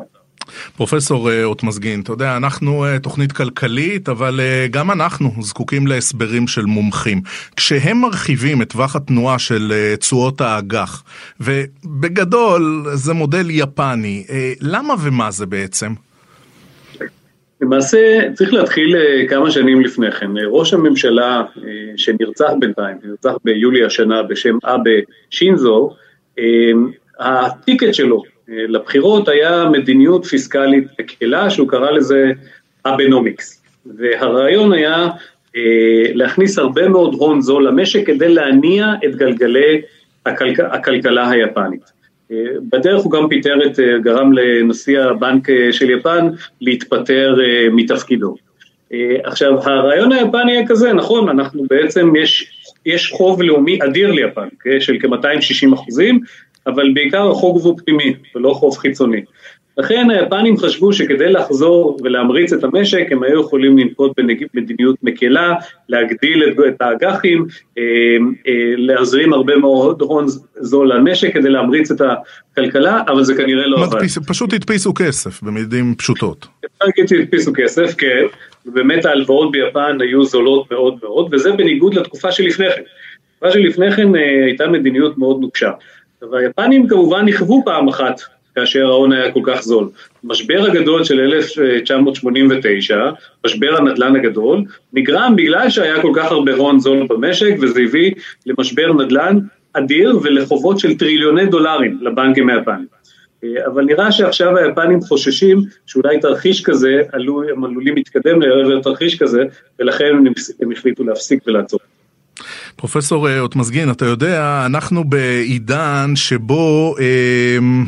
פרופסור אה, אוטמזגין, אתה יודע, אנחנו אה, תוכנית כלכלית, אבל אה, גם אנחנו זקוקים להסברים של מומחים. כשהם מרחיבים את טווח התנועה של תשואות האג"ח, ובגדול זה מודל יפני, למה ומה זה בעצם? למעשה צריך להתחיל כמה שנים לפני כן. ראש הממשלה שנרצח בינתיים, נרצח ביולי השנה בשם אבה שינזו, ה ticket שלו לבחירות היה מדיניות פיסקלית מקלה שהוא קרא לזה Abenomics. והרעיון היה אה, להכניס הרבה מאוד הון זול למשק כדי להניע את גלגלי הכלכ... הכלכלה היפנית. אה, בדרך הוא גם פיטר את, אה, גרם לנשיא הבנק אה, של יפן להתפטר אה, מתפקידו. אה, עכשיו, הרעיון היפני היה כזה, נכון, אנחנו בעצם, יש, יש חוב לאומי אדיר ליפן, okay, של כ-260 אחוזים, אבל בעיקר החוב הוא פנימי ולא חוב חיצוני. לכן היפנים חשבו שכדי לחזור ולהמריץ את המשק, הם היו יכולים לנקוט במדיניות מקלה, להגדיל את, את האג"חים, אה, אה, להזרים הרבה מאוד הון זול למשק כדי להמריץ את הכלכלה, אבל זה כנראה לא עבד. פשוט הדפיסו כסף, במילים פשוטות. אפשר להגיד שהדפיסו כסף, כן, ובאמת ההלוואות ביפן היו זולות מאוד מאוד, וזה בניגוד לתקופה שלפני כן. התקופה שלפני כן אה, הייתה מדיניות מאוד נוקשה. והיפנים כמובן נכוו פעם אחת כאשר ההון היה כל כך זול. המשבר הגדול של 1989, משבר הנדל"ן הגדול, נגרם בגלל שהיה כל כך הרבה הון זול במשק, וזה הביא למשבר נדל"ן אדיר ולחובות של טריליוני דולרים לבנקים היפנים. אבל נראה שעכשיו היפנים חוששים שאולי תרחיש כזה, עלו, הם עלולים להתקדם לעבר תרחיש כזה, ולכן הם החליטו להפסיק ולעצור. פרופסור אה, אוטמזגין, אתה יודע, אנחנו בעידן שבו, אה,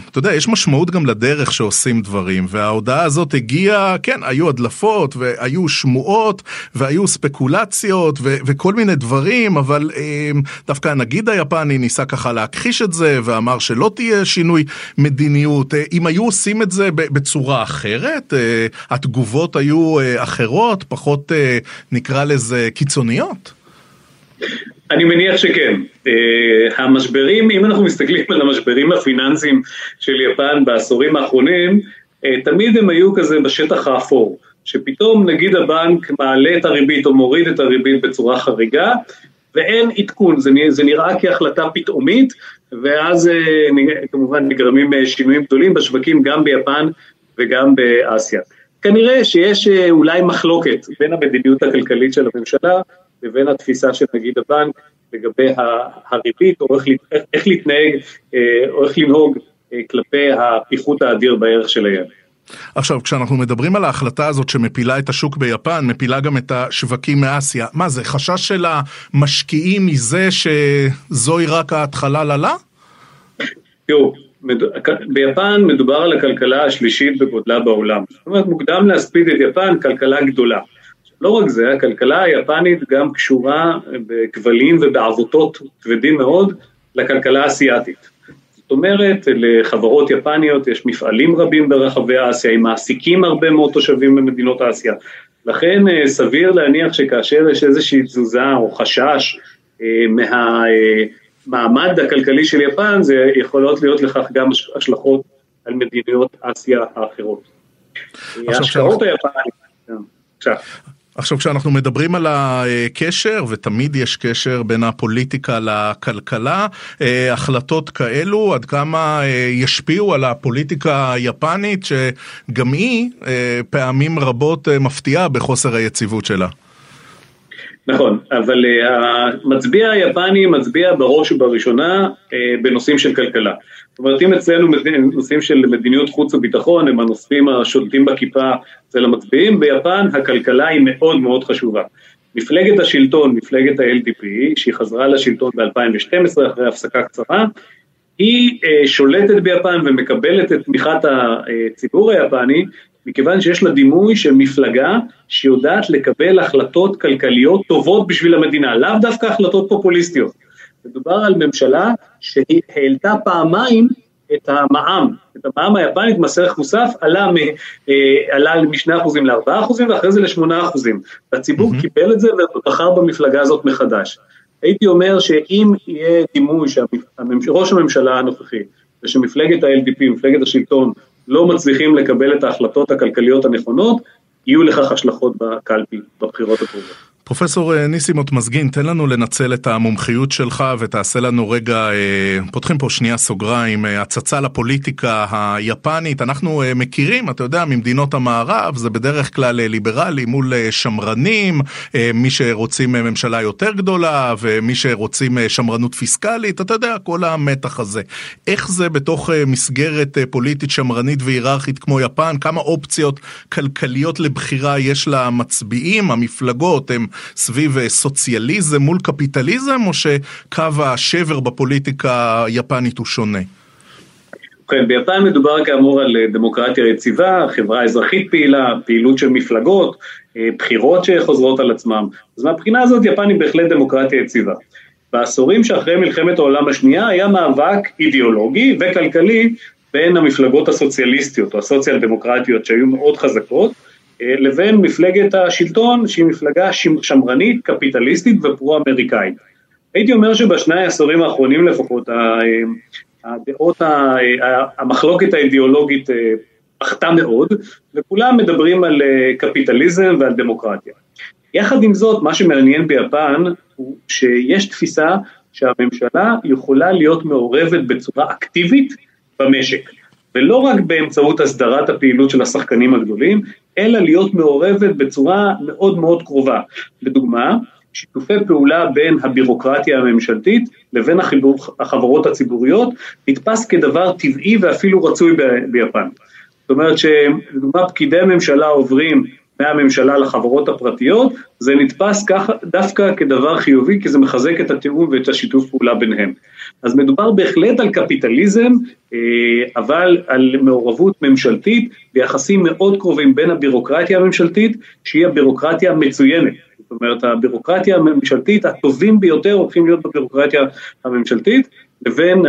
אתה יודע, יש משמעות גם לדרך שעושים דברים, וההודעה הזאת הגיעה, כן, היו הדלפות, והיו שמועות, והיו ספקולציות, ו- וכל מיני דברים, אבל אה, דווקא הנגיד היפני ניסה ככה להכחיש את זה, ואמר שלא תהיה שינוי מדיניות. אה, אם היו עושים את זה בצורה אחרת, אה, התגובות היו אה, אחרות, פחות, אה, נקרא לזה, קיצוניות? אני מניח שכן. Uh, המשברים, אם אנחנו מסתכלים על המשברים הפיננסיים של יפן בעשורים האחרונים, uh, תמיד הם היו כזה בשטח האפור. שפתאום נגיד הבנק מעלה את הריבית או מוריד את הריבית בצורה חריגה, ואין עדכון, זה, זה נראה כהחלטה פתאומית, ואז uh, כמובן נגרמים שינויים גדולים בשווקים גם ביפן וגם באסיה. כנראה שיש אולי מחלוקת בין המדיניות הכלכלית של הממשלה לבין התפיסה של נגיד הבנק לגבי הריבית, או איך, איך להתנהג, אה, או איך לנהוג אה, כלפי הפיחות האדיר בערך של היד. עכשיו, כשאנחנו מדברים על ההחלטה הזאת שמפילה את השוק ביפן, מפילה גם את השווקים מאסיה, מה זה, חשש של המשקיעים מזה שזוהי רק ההתחלה ללה? תראו, ביפן מדובר על הכלכלה השלישית בגודלה בעולם. זאת אומרת, מוקדם להספיד את יפן, כלכלה גדולה. לא רק זה, הכלכלה היפנית גם קשורה בכבלים ובעבותות כבדים מאוד לכלכלה האסייתית. זאת אומרת, לחברות יפניות יש מפעלים רבים ברחבי אסיה, הם מעסיקים הרבה מאוד תושבים במדינות אסיה. לכן אה, סביר להניח שכאשר יש איזושהי תזוזה או חשש אה, מהמעמד הכלכלי של יפן, זה יכולות להיות לכך גם השלכות על מדיניות אסיה האחרות. השקעות היפניות, כן, עכשיו כשאנחנו מדברים על הקשר, ותמיד יש קשר בין הפוליטיקה לכלכלה, אה, החלטות כאלו, עד כמה אה, ישפיעו על הפוליטיקה היפנית, שגם היא אה, פעמים רבות מפתיעה בחוסר היציבות שלה. נכון, אבל המצביע היפני מצביע בראש ובראשונה בנושאים של כלכלה. זאת אומרת, אם אצלנו נושאים של מדיניות חוץ וביטחון הם הנושאים השולטים בכיפה אצל המצביעים, ביפן הכלכלה היא מאוד מאוד חשובה. מפלגת השלטון, מפלגת ה-LDP, שהיא חזרה לשלטון ב-2012 אחרי הפסקה קצרה, היא uh, שולטת ביפן ומקבלת את תמיכת הציבור היפני, מכיוון שיש לה דימוי של מפלגה שיודעת לקבל החלטות כלכליות טובות בשביל המדינה, לאו דווקא החלטות פופוליסטיות. מדובר על ממשלה שהיא העלתה פעמיים את המע"מ, את המע"מ היפנית, מס ערך מוסף, עלה, מ, אה, עלה מ-2% ל-4% ואחרי זה ל-8%. והציבור mm-hmm. קיבל את זה ובחר במפלגה הזאת מחדש. הייתי אומר שאם יהיה דימוי שראש הממשלה הנוכחי ושמפלגת ה-LDP, מפלגת השלטון, לא מצליחים לקבל את ההחלטות הכלכליות הנכונות, יהיו לכך השלכות בקלפי בבחירות הקרובות. פרופסור אה, ניסימוט מזגין, תן לנו לנצל את המומחיות שלך ותעשה לנו רגע, אה, פותחים פה שנייה סוגריים, אה, הצצה לפוליטיקה היפנית. אנחנו מכירים, אתה יודע, ממדינות המערב, זה בדרך כלל ליברלי מול שמרנים, מי שרוצים ממשלה יותר גדולה ומי שרוצים שמרנות פיסקלית, אתה יודע, כל המתח הזה. איך זה בתוך מסגרת פוליטית שמרנית והיררכית כמו יפן, כמה אופציות כלכליות לבחירה יש למצביעים, המפלגות, הם סביב אה, סוציאליזם מול קפיטליזם, או שקו השבר בפוליטיקה היפנית הוא שונה? כן, ביפן מדובר כאמור על אה, דמוקרטיה יציבה, חברה אזרחית פעילה, פעילות של מפלגות, אה, בחירות שחוזרות על עצמם. אז מהבחינה הזאת יפן היא בהחלט דמוקרטיה יציבה. בעשורים שאחרי מלחמת העולם השנייה היה מאבק אידיאולוגי וכלכלי בין המפלגות הסוציאליסטיות או הסוציאל דמוקרטיות שהיו מאוד חזקות, לבין מפלגת השלטון שהיא מפלגה שמרנית, קפיטליסטית ופרו-אמריקאית. הייתי אומר שבשני העשורים האחרונים לפחות, הדעות, המחלוקת האידיאולוגית אה, פחתה מאוד, וכולם מדברים על אה, קפיטליזם ועל דמוקרטיה. יחד עם זאת, מה שמעניין ביפן הוא שיש תפיסה שהממשלה יכולה להיות מעורבת בצורה אקטיבית במשק. ולא רק באמצעות הסדרת הפעילות של השחקנים הגדולים, אלא להיות מעורבת בצורה מאוד מאוד קרובה. לדוגמה, שיתופי פעולה בין הבירוקרטיה הממשלתית לבין החברות הציבוריות נתפס כדבר טבעי ואפילו רצוי ביפן. זאת אומרת שלדוגמה פקידי הממשלה עוברים מהממשלה לחברות הפרטיות, זה נתפס ככה דווקא כדבר חיובי, כי זה מחזק את התיאום ואת השיתוף פעולה ביניהם. אז מדובר בהחלט על קפיטליזם, אה, אבל על מעורבות ממשלתית ביחסים מאוד קרובים בין הבירוקרטיה הממשלתית, שהיא הבירוקרטיה המצוינת. זאת אומרת, הבירוקרטיה הממשלתית הטובים ביותר הולכים להיות בבירוקרטיה הממשלתית, לבין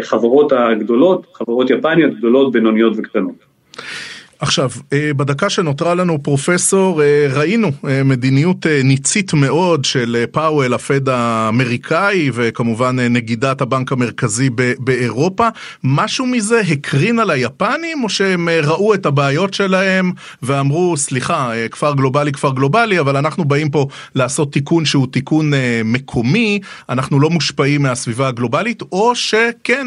החברות הגדולות, חברות יפניות גדולות, בינוניות וקטנות. עכשיו, אה, בדקה שנותרה לנו פרופסור, אה, ראינו אה, מדיניות ניצית מאוד של פאוול, הפד האמריקאי, וכמובן נגידת הבנק המרכזי באירופה. משהו מזה הקרין על היפנים, או שהם ראו את הבעיות שלהם ואמרו, סליחה, כפר גלובלי, כפר גלובלי, אבל אנחנו באים פה לעשות תיקון שהוא תיקון מקומי, אנחנו לא מושפעים מהסביבה הגלובלית, או שכן,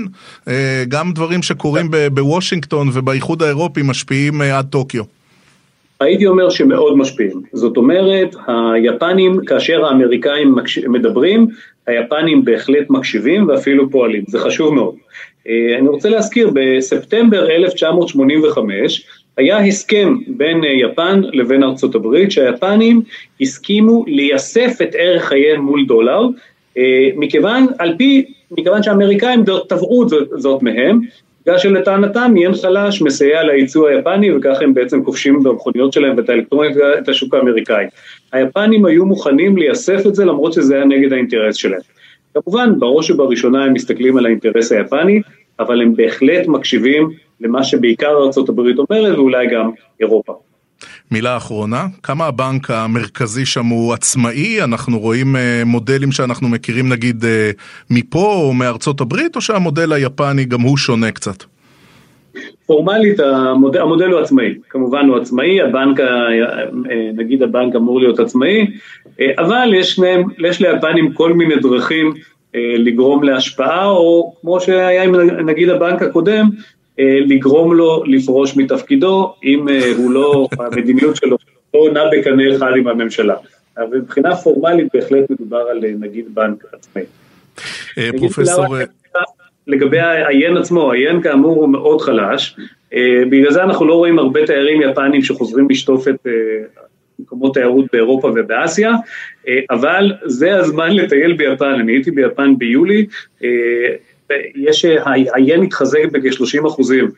גם דברים שקורים בוושינגטון ובאיחוד האירופי משפיעים עד טוקיו? הייתי אומר שמאוד משפיעים. זאת אומרת, היפנים, כאשר האמריקאים מדברים, היפנים בהחלט מקשיבים ואפילו פועלים, זה חשוב מאוד. אה, אני רוצה להזכיר, בספטמבר 1985 היה הסכם בין אה, יפן לבין ארצות הברית, שהיפנים הסכימו לייסף את ערך חייהם מול דולר, אה, מכיוון, על פי, מכיוון שהאמריקאים תבעו זאת מהם, בגלל שלטענתם ין חלש מסייע לייצוא היפני וכך הם בעצם כובשים במכוניות שלהם ואת האלקטרונית ואת השוק האמריקאי. היפנים היו מוכנים לייסף את זה למרות שזה היה נגד האינטרס שלהם. כמובן, בראש ובראשונה הם מסתכלים על האינטרס היפני, אבל הם בהחלט מקשיבים למה שבעיקר ארה"ב אומרת ואולי גם אירופה. מילה אחרונה, כמה הבנק המרכזי שם הוא עצמאי? אנחנו רואים אה, מודלים שאנחנו מכירים נגיד אה, מפה או מארצות הברית, או שהמודל היפני גם הוא שונה קצת? פורמלית המודל, המודל הוא עצמאי, כמובן הוא עצמאי, הבנק, אה, נגיד הבנק אמור להיות עצמאי, אבל יש, להם, יש ליפנים כל מיני דרכים לגרום להשפעה, או כמו שהיה עם נגיד הבנק הקודם, לגרום לו לפרוש מתפקידו, אם אה, הוא לא, (laughs) המדיניות שלו לא עונה בקנה אחד עם הממשלה. אבל מבחינה פורמלית בהחלט מדובר על אה, נגיד בנק עצמאי. פרופסור... לגבי העיין עצמו, העיין כאמור הוא מאוד חלש, בגלל זה אנחנו לא רואים הרבה תיירים יפנים שחוזרים לשטוף את מקומות תיירות באירופה ובאסיה, אבל זה הזמן לטייל ביפן, אני הייתי ביפן ביולי, יש, היין התחזק בכ-30 אחוזים,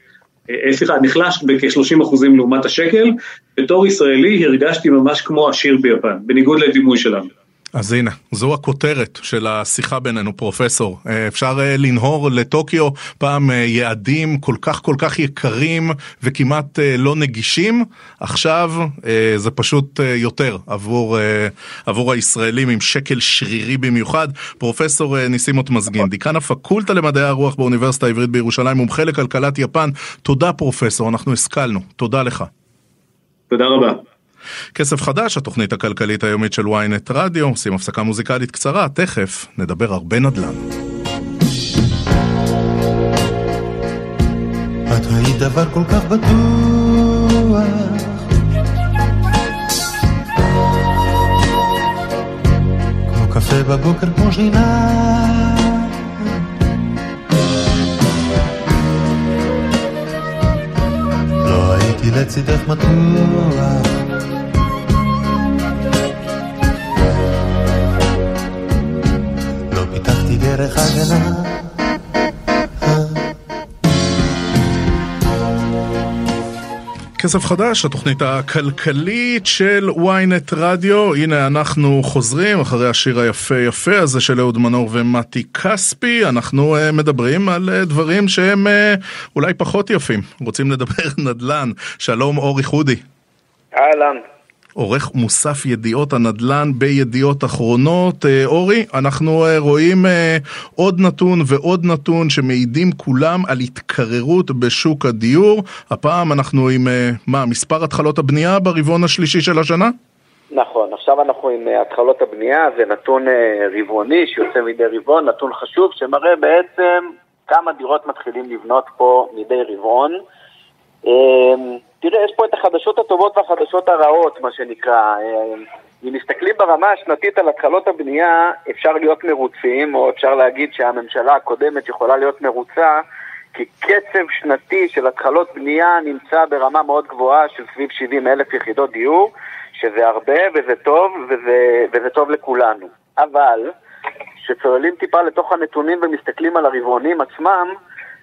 אה, סליחה, נחלש בכ-30 אחוזים לעומת השקל, בתור ישראלי הרגשתי ממש כמו עשיר ביפן, בניגוד לדימוי שלנו. אז הנה, זו הכותרת של השיחה בינינו, פרופסור. אה, אפשר אה, לנהור לטוקיו פעם אה, יעדים כל כך כל כך יקרים וכמעט לא נגישים, עכשיו זה פשוט יותר עבור, עבור הישראלים עם שקל שרירי במיוחד. פרופסור ניסימות מזגין, דיקן הפקולטה למדעי הרוח באוניברסיטה העברית בירושלים, מומחה לכלכלת יפן. תודה פרופסור, אנחנו השכלנו. תודה לך. תודה רבה. כסף חדש, התוכנית הכלכלית היומית של ynet רדיו, עושים הפסקה מוזיקלית קצרה, תכף נדבר הרבה נדל"ן. את היית דבר כל כך בטוח. כמו קפה בבוקר כמו שינה. לא הייתי לצידך מתוח דרך הגנה. כסף חדש, התוכנית הכלכלית של ynet רדיו. הנה אנחנו חוזרים אחרי השיר היפה יפה הזה של אהוד מנור ומתי כספי. אנחנו uh, מדברים על uh, דברים שהם uh, אולי פחות יפים. רוצים לדבר (laughs) נדל"ן. שלום אורי חודי. אהלן. עורך מוסף ידיעות הנדל"ן בידיעות אחרונות. אה, אורי, אנחנו אה, רואים אה, עוד נתון ועוד נתון שמעידים כולם על התקררות בשוק הדיור. הפעם אנחנו עם, מה, מספר התחלות הבנייה ברבעון השלישי של השנה? נכון, עכשיו אנחנו עם התחלות הבנייה, זה נתון רבעוני שיוצא מדי רבעון, נתון חשוב שמראה בעצם כמה דירות מתחילים לבנות פה מדי רבעון. תראה, יש פה את החדשות הטובות והחדשות הרעות, מה שנקרא. אה, אם מסתכלים ברמה השנתית על התחלות הבנייה, אפשר להיות מרוצים, או אפשר להגיד שהממשלה הקודמת יכולה להיות מרוצה, כי קצב שנתי של התחלות בנייה נמצא ברמה מאוד גבוהה של סביב 70 אלף יחידות דיור, שזה הרבה וזה טוב, וזה, וזה טוב לכולנו. אבל, כשצוללים טיפה לתוך הנתונים ומסתכלים על הרבעונים עצמם,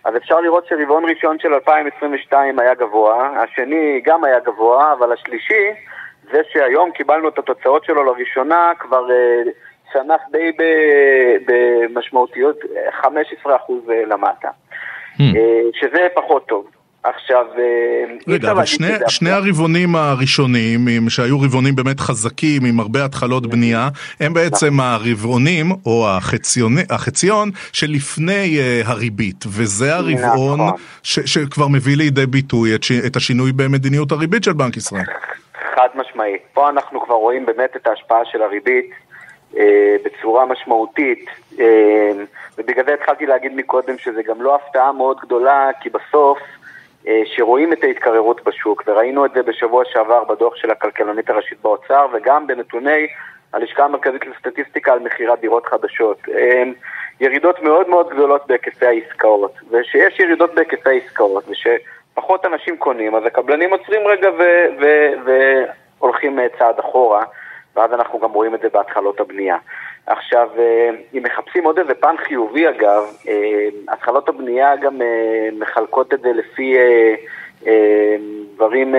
אז אפשר לראות שרבעון ראשון של 2022 היה גבוה, השני גם היה גבוה, אבל השלישי, זה שהיום קיבלנו את התוצאות שלו לראשונה, כבר uh, צנח די במשמעותיות 15% אה, למטה, mm. uh, שזה פחות טוב. עכשיו, רגע, אבל שני, שני הרבעונים הראשונים, שהיו רבעונים באמת חזקים, עם הרבה התחלות בנייה, הם בעצם נכון. הרבעונים, או החציון, החציון שלפני uh, הריבית, וזה הרבעון נכון. ש, שכבר מביא לידי ביטוי את, ש, את השינוי במדיניות הריבית של בנק ישראל. חד משמעית. פה אנחנו כבר רואים באמת את ההשפעה של הריבית אה, בצורה משמעותית, אה, ובגלל זה התחלתי להגיד מקודם שזה גם לא הפתעה מאוד גדולה, כי בסוף, אה, שרואים את ההתקררות בשוק, וראינו את זה בשבוע שעבר בדוח של הכלכלנית הראשית באוצר, וגם בנתוני הלשכה המרכזית לסטטיסטיקה על מכירת דירות חדשות. אה, ירידות מאוד מאוד גדולות בהיקפי העסקאות, ושיש ירידות בהיקפי העסקאות, ושפחות אנשים קונים, אז הקבלנים עוצרים רגע והולכים אה, צעד אחורה. ואז אנחנו גם רואים את זה בהתחלות הבנייה. עכשיו, אה, אם מחפשים עוד איזה פן חיובי אגב, אה, התחלות הבנייה גם אה, מחלקות את זה לפי דברים,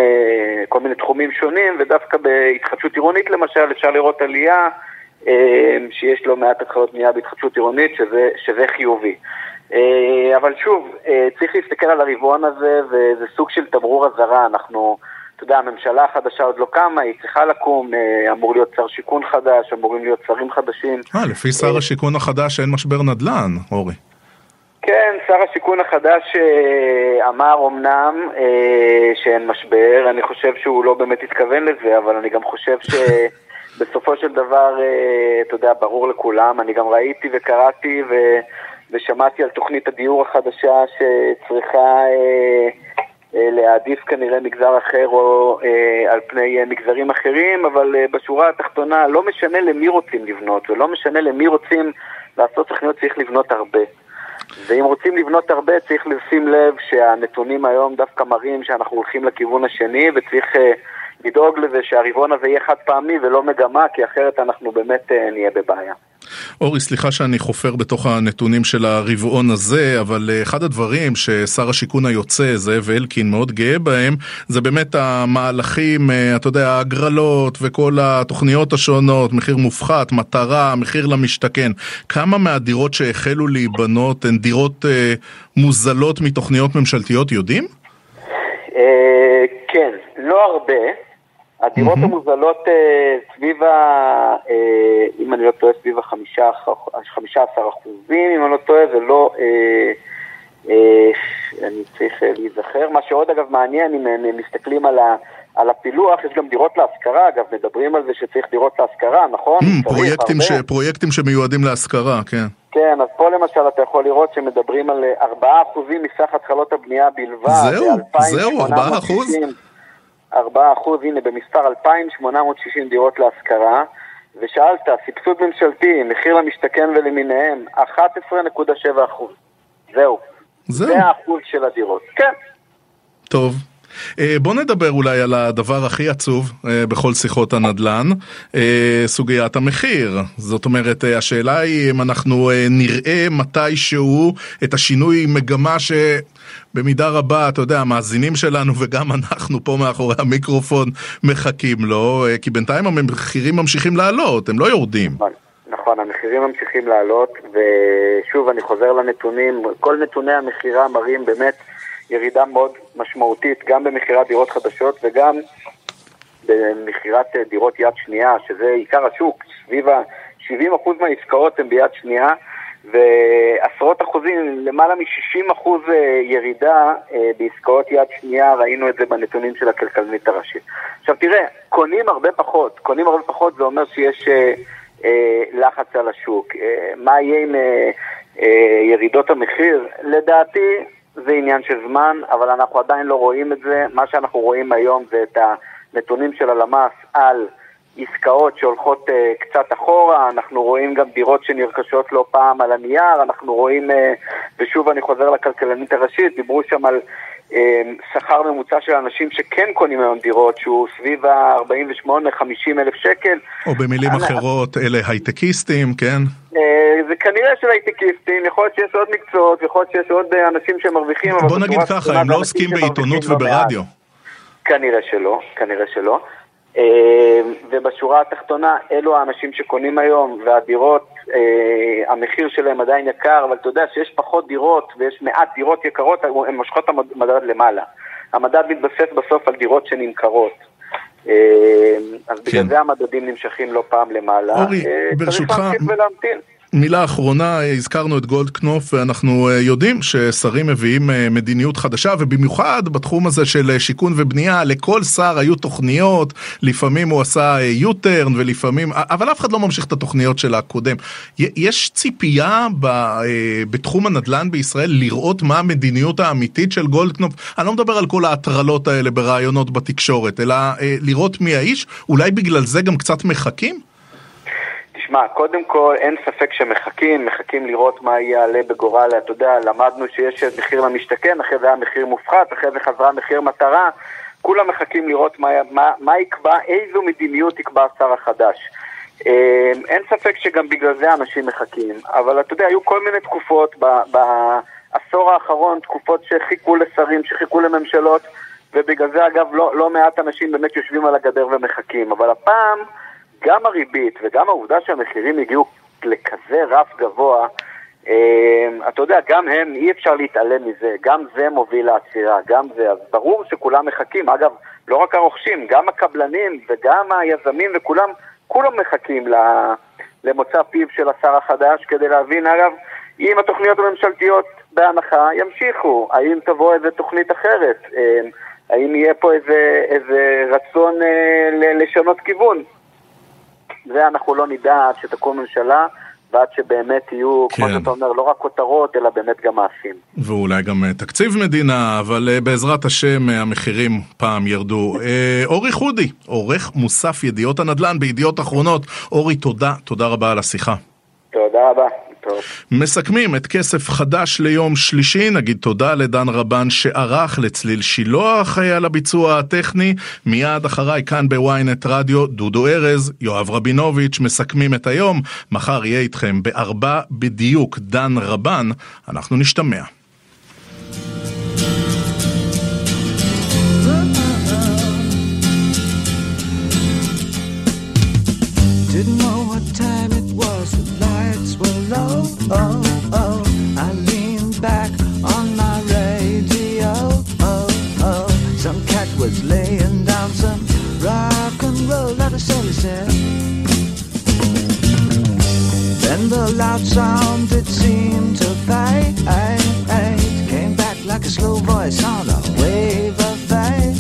כל מיני תחומים שונים, ודווקא בהתחדשות עירונית למשל אפשר לראות עלייה שיש לא מעט התחלות בנייה בהתחדשות עירונית, שזה, שזה חיובי. אבל שוב, צריך להסתכל על הרבעון הזה, וזה סוג של תמרור אזהרה, אנחנו... אתה יודע, הממשלה החדשה עוד לא קמה, היא צריכה לקום, אה, אמור להיות שר שיכון חדש, אמורים להיות שרים חדשים. אה, לפי שר השיכון החדש אין משבר נדל"ן, אורי. כן, שר השיכון החדש אה, אמר אמנם שאין משבר, אני חושב שהוא לא באמת התכוון לזה, אבל אני גם חושב שבסופו (laughs) של דבר, אתה יודע, ברור לכולם, אני גם ראיתי וקראתי ו... ושמעתי על תוכנית הדיור החדשה שצריכה אה, להעדיף כנראה מגזר אחר או אה, על פני אה, מגזרים אחרים, אבל אה, בשורה התחתונה לא משנה למי רוצים לבנות ולא משנה למי רוצים לעשות תוכניות, צריך לבנות הרבה. ואם רוצים לבנות הרבה צריך לשים לב שהנתונים היום דווקא מראים שאנחנו הולכים לכיוון השני וצריך אה, לדאוג לזה שהרבעון הזה יהיה חד פעמי ולא מגמה, כי אחרת אנחנו באמת אה, נהיה בבעיה. אורי, סליחה שאני חופר בתוך הנתונים של הרבעון הזה, אבל אה, אחד הדברים ששר השיכון היוצא, זאב אלקין, מאוד גאה בהם, זה באמת המהלכים, אה, אתה יודע, ההגרלות וכל התוכניות השונות, מחיר מופחת, מטרה, מחיר למשתכן. כמה מהדירות שהחלו להיבנות הן דירות אה, מוזלות מתוכניות ממשלתיות, יודעים? כן, לא הרבה. הדירות mm-hmm. המוזלות אה, סביב ה... אה, אם אני לא טועה, סביב ה-15 אחוזים, אם אני לא טועה, זה לא... אה, אני צריך להיזכר. מה שעוד אגב מעניין, אם הם מסתכלים על, ה, על הפילוח, יש גם דירות להשכרה, אגב, מדברים על זה שצריך דירות להשכרה, נכון? Mm, פרויקטים, ש, פרויקטים שמיועדים להשכרה, כן. כן, אז פה למשל אתה יכול לראות שמדברים על 4% מסך התחלות הבנייה בלבד. זהו, זהו, 4%? 4 אחוז, הנה במספר 2,860 דירות להשכרה, ושאלת, סבסוד ממשלתי, מחיר למשתכן ולמיניהם, 11.7 אחוז. זהו. זהו. זה האחוז של הדירות. כן. טוב. אה, בוא נדבר אולי על הדבר הכי עצוב אה, בכל שיחות הנדל"ן, אה, סוגיית המחיר. זאת אומרת, השאלה היא אם אנחנו נראה מתישהו את השינוי מגמה ש... במידה רבה, אתה יודע, המאזינים שלנו וגם (laughs) אנחנו פה מאחורי המיקרופון מחכים לו, כי בינתיים המחירים ממשיכים לעלות, הם לא יורדים. נכון, נכון, המחירים ממשיכים לעלות, ושוב, אני חוזר לנתונים, כל נתוני המכירה מראים באמת ירידה מאוד משמעותית גם במכירת דירות חדשות וגם במכירת דירות יד שנייה, שזה עיקר השוק, סביב ה-70% מהעסקאות הן ביד שנייה ועשרות אחוזים, למעלה מ-60% אה, ירידה אה, בעסקאות יד שנייה, ראינו את זה בנתונים של הכלכלנית הראשית. עכשיו תראה, קונים הרבה פחות, קונים הרבה פחות זה אומר שיש אה, אה, לחץ על השוק. אה, מה יהיה עם אה, אה, ירידות המחיר? לדעתי זה עניין של זמן, אבל אנחנו עדיין לא רואים את זה. מה שאנחנו רואים היום זה את הנתונים של הלמ"ס על עסקאות שהולכות uh, קצת אחורה, אנחנו רואים גם דירות שנרכשות לא פעם על הנייר, אנחנו רואים, uh, ושוב אני חוזר לכלכלנית הראשית, דיברו שם על שכר ממוצע של אנשים שכן קונים היום דירות, שהוא סביב ה-48-50 אלף שקל. או במילים אני... אחרות, אלה הייטקיסטים, כן? Uh, זה כנראה של הייטקיסטים, יכול להיות שיש עוד מקצועות, יכול להיות שיש עוד אנשים שמרוויחים, בוא נגיד ככה, הם לא עוסקים בעיתונות וברדיו. כנראה שלא, כנראה שלא. אה, ובשורה התחתונה, אלו האנשים שקונים היום, והדירות, אה, המחיר שלהם עדיין יקר, אבל אתה יודע שיש פחות דירות ויש מעט דירות יקרות, הן מושכות את המדד למעלה. המדד מתבסס בסוף על דירות שנמכרות. אה, אז בגלל כן. זה המדדים נמשכים לא פעם למעלה. אורי, ברשותך... צריך להמשיך ולהמתין. מילה אחרונה, הזכרנו את גולדקנופ ואנחנו אה, יודעים ששרים מביאים אה, מדיניות חדשה ובמיוחד בתחום הזה של אה, שיכון ובנייה לכל שר היו תוכניות, לפעמים הוא עשה U-turn ולפעמים, אבל אף אחד לא ממשיך את התוכניות של הקודם. יש ציפייה בתחום הנדל"ן בישראל לראות מה המדיניות האמיתית של גולדקנופ? אני לא מדבר על כל ההטרלות האלה בראיונות בתקשורת, אלא לראות מי האיש, אולי בגלל זה גם קצת מחכים? תשמע, קודם כל אין ספק שמחכים, מחכים לראות מה יעלה בגורל, אתה יודע, למדנו שיש מחיר למשתכן, אחרי זה היה מחיר מופחת, אחרי זה חזרה מחיר מטרה, כולם מחכים לראות מה, מה, מה יקבע, איזו מדיניות יקבע השר החדש. אמ, אין ספק שגם בגלל זה אנשים מחכים, אבל אתה יודע, היו כל מיני תקופות בעשור האחרון, תקופות שחיכו לשרים, שחיכו לממשלות, ובגלל זה אגב לא, לא מעט אנשים באמת יושבים על הגדר ומחכים, אבל הפעם... גם הריבית וגם העובדה שהמחירים הגיעו לכזה רף גבוה, אמ, אתה יודע, גם הם, אי אפשר להתעלם מזה, גם זה מוביל לעצירה, גם זה, אז ברור שכולם מחכים, אגב, לא רק הרוכשים, גם הקבלנים וגם היזמים וכולם, כולם מחכים למוצא פיו של השר החדש כדי להבין, אגב, אם התוכניות הממשלתיות בהנחה ימשיכו, האם תבוא איזה תוכנית אחרת, אמ, האם יהיה פה איזה, איזה רצון אה, לשנות כיוון. זה אנחנו לא נדע עד שתקום ממשלה. ועד שבאמת יהיו, כן. כמו שאתה אומר, לא רק כותרות, אלא באמת גם מעשים. ואולי גם אה, תקציב מדינה, אבל אה, בעזרת השם אה, המחירים פעם ירדו. (laughs) אורי חודי, עורך מוסף ידיעות הנדל"ן בידיעות אחרונות. אורי, תודה, תודה רבה על השיחה. תודה רבה. מסכמים את כסף חדש ליום שלישי, נגיד תודה לדן רבן שערך לצליל שילוח על הביצוע הטכני, מיד אחריי כאן בוויינט רדיו דודו ארז, יואב רבינוביץ' מסכמים את היום, מחר יהיה איתכם בארבע בדיוק דן רבן, אנחנו נשתמע. Oh, oh, I leaned back on my radio. Oh, oh, some cat was laying down some rock and roll that a said. Then the loud sound it seemed to fade, came back like a slow voice on a wave of fate.